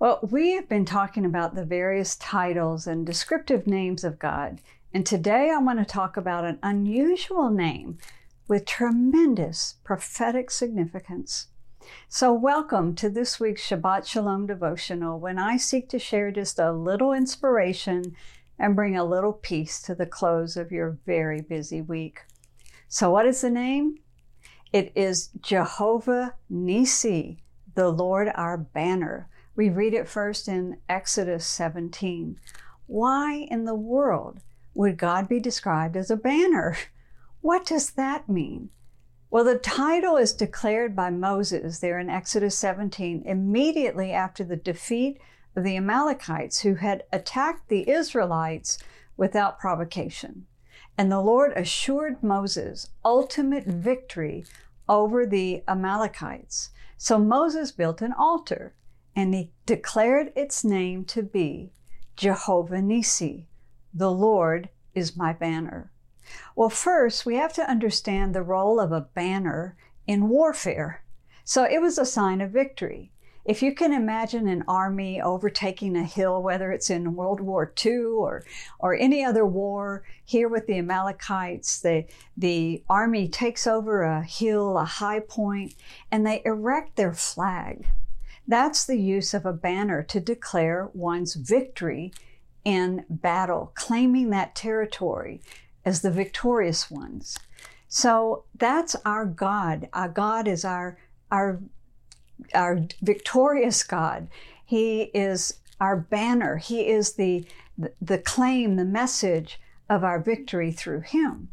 Well, we have been talking about the various titles and descriptive names of God, and today I want to talk about an unusual name with tremendous prophetic significance. So, welcome to this week's Shabbat Shalom devotional when I seek to share just a little inspiration and bring a little peace to the close of your very busy week. So, what is the name? It is Jehovah Nisi, the Lord our banner. We read it first in Exodus 17. Why in the world would God be described as a banner? What does that mean? Well, the title is declared by Moses there in Exodus 17 immediately after the defeat of the Amalekites who had attacked the Israelites without provocation. And the Lord assured Moses ultimate victory over the Amalekites. So Moses built an altar and he declared its name to be Jehovah Nisi, the Lord is my banner. Well, first, we have to understand the role of a banner in warfare. So it was a sign of victory. If you can imagine an army overtaking a hill, whether it's in World War II or, or any other war, here with the Amalekites, the, the army takes over a hill, a high point, and they erect their flag. That's the use of a banner to declare one's victory in battle, claiming that territory as the victorious ones. So that's our God. Our God is our our our victorious God. He is our banner. He is the the claim, the message of our victory through him.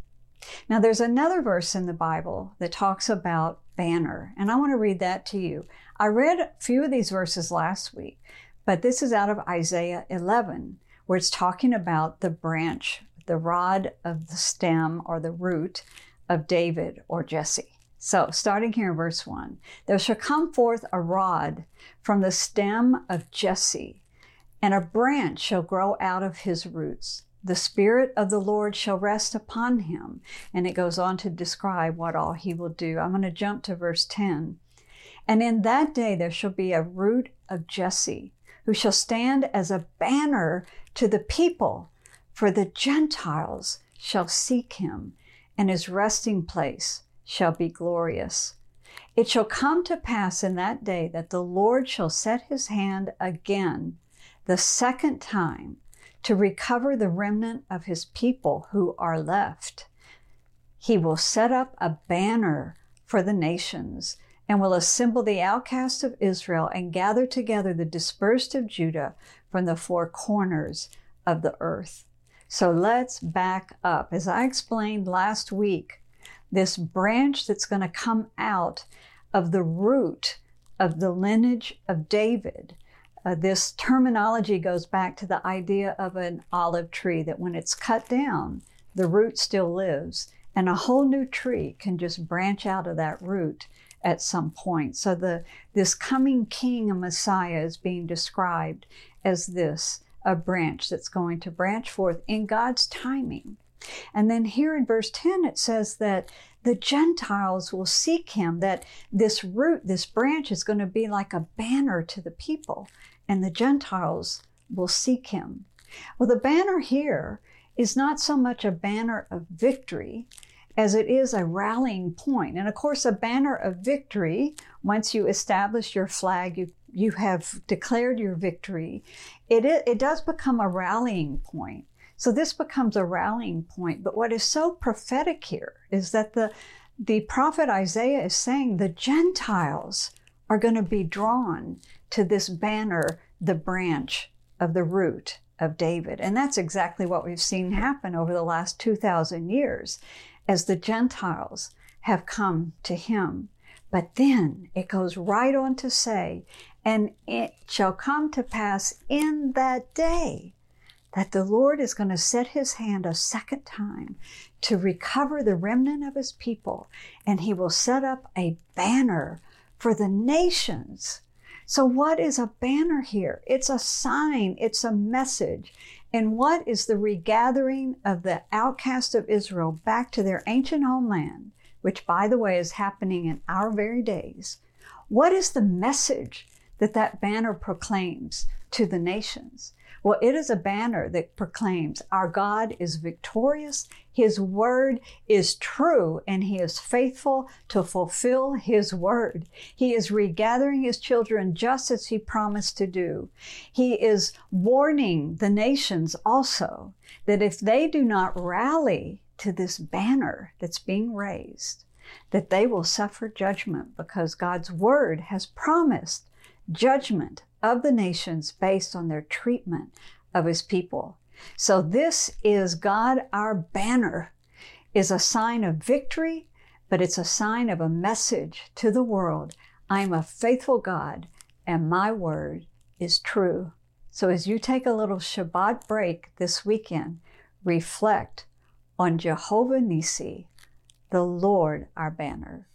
Now there's another verse in the Bible that talks about banner, and I want to read that to you. I read a few of these verses last week, but this is out of Isaiah 11, where it's talking about the branch, the rod of the stem or the root of David or Jesse. So, starting here in verse 1 There shall come forth a rod from the stem of Jesse, and a branch shall grow out of his roots. The Spirit of the Lord shall rest upon him. And it goes on to describe what all he will do. I'm going to jump to verse 10. And in that day there shall be a root of Jesse, who shall stand as a banner to the people, for the Gentiles shall seek him, and his resting place shall be glorious. It shall come to pass in that day that the Lord shall set his hand again, the second time, to recover the remnant of his people who are left. He will set up a banner for the nations and will assemble the outcasts of Israel and gather together the dispersed of Judah from the four corners of the earth. So let's back up. As I explained last week, this branch that's going to come out of the root of the lineage of David. Uh, this terminology goes back to the idea of an olive tree that when it's cut down, the root still lives, and a whole new tree can just branch out of that root at some point. So the this coming king and Messiah is being described as this a branch that's going to branch forth in God's timing. And then here in verse 10 it says that the Gentiles will seek him, that this root, this branch is going to be like a banner to the people, and the Gentiles will seek him. Well, the banner here is not so much a banner of victory as it is a rallying point. And of course, a banner of victory, once you establish your flag, you, you have declared your victory, it, it does become a rallying point. So this becomes a rallying point. But what is so prophetic here is that the, the prophet Isaiah is saying the Gentiles are going to be drawn to this banner, the branch of the root of David. And that's exactly what we've seen happen over the last 2,000 years as the Gentiles have come to him. But then it goes right on to say, and it shall come to pass in that day that the Lord is going to set his hand a second time to recover the remnant of his people, and he will set up a banner for the nations. So, what is a banner here? It's a sign, it's a message, and what is the regathering of the outcast of Israel back to their ancient homeland, which, by the way, is happening in our very days? What is the message that that banner proclaims to the nations? Well, it is a banner that proclaims our God is victorious, His word is true, and He is faithful to fulfill His word. He is regathering His children just as He promised to do. He is warning the nations also that if they do not rally to this banner that's being raised, that they will suffer judgment because God's word has promised judgment of the nations based on their treatment of his people. So this is God our banner is a sign of victory, but it's a sign of a message to the world. I'm a faithful God and my word is true. So as you take a little Shabbat break this weekend, reflect on Jehovah Nissi, the Lord our banner.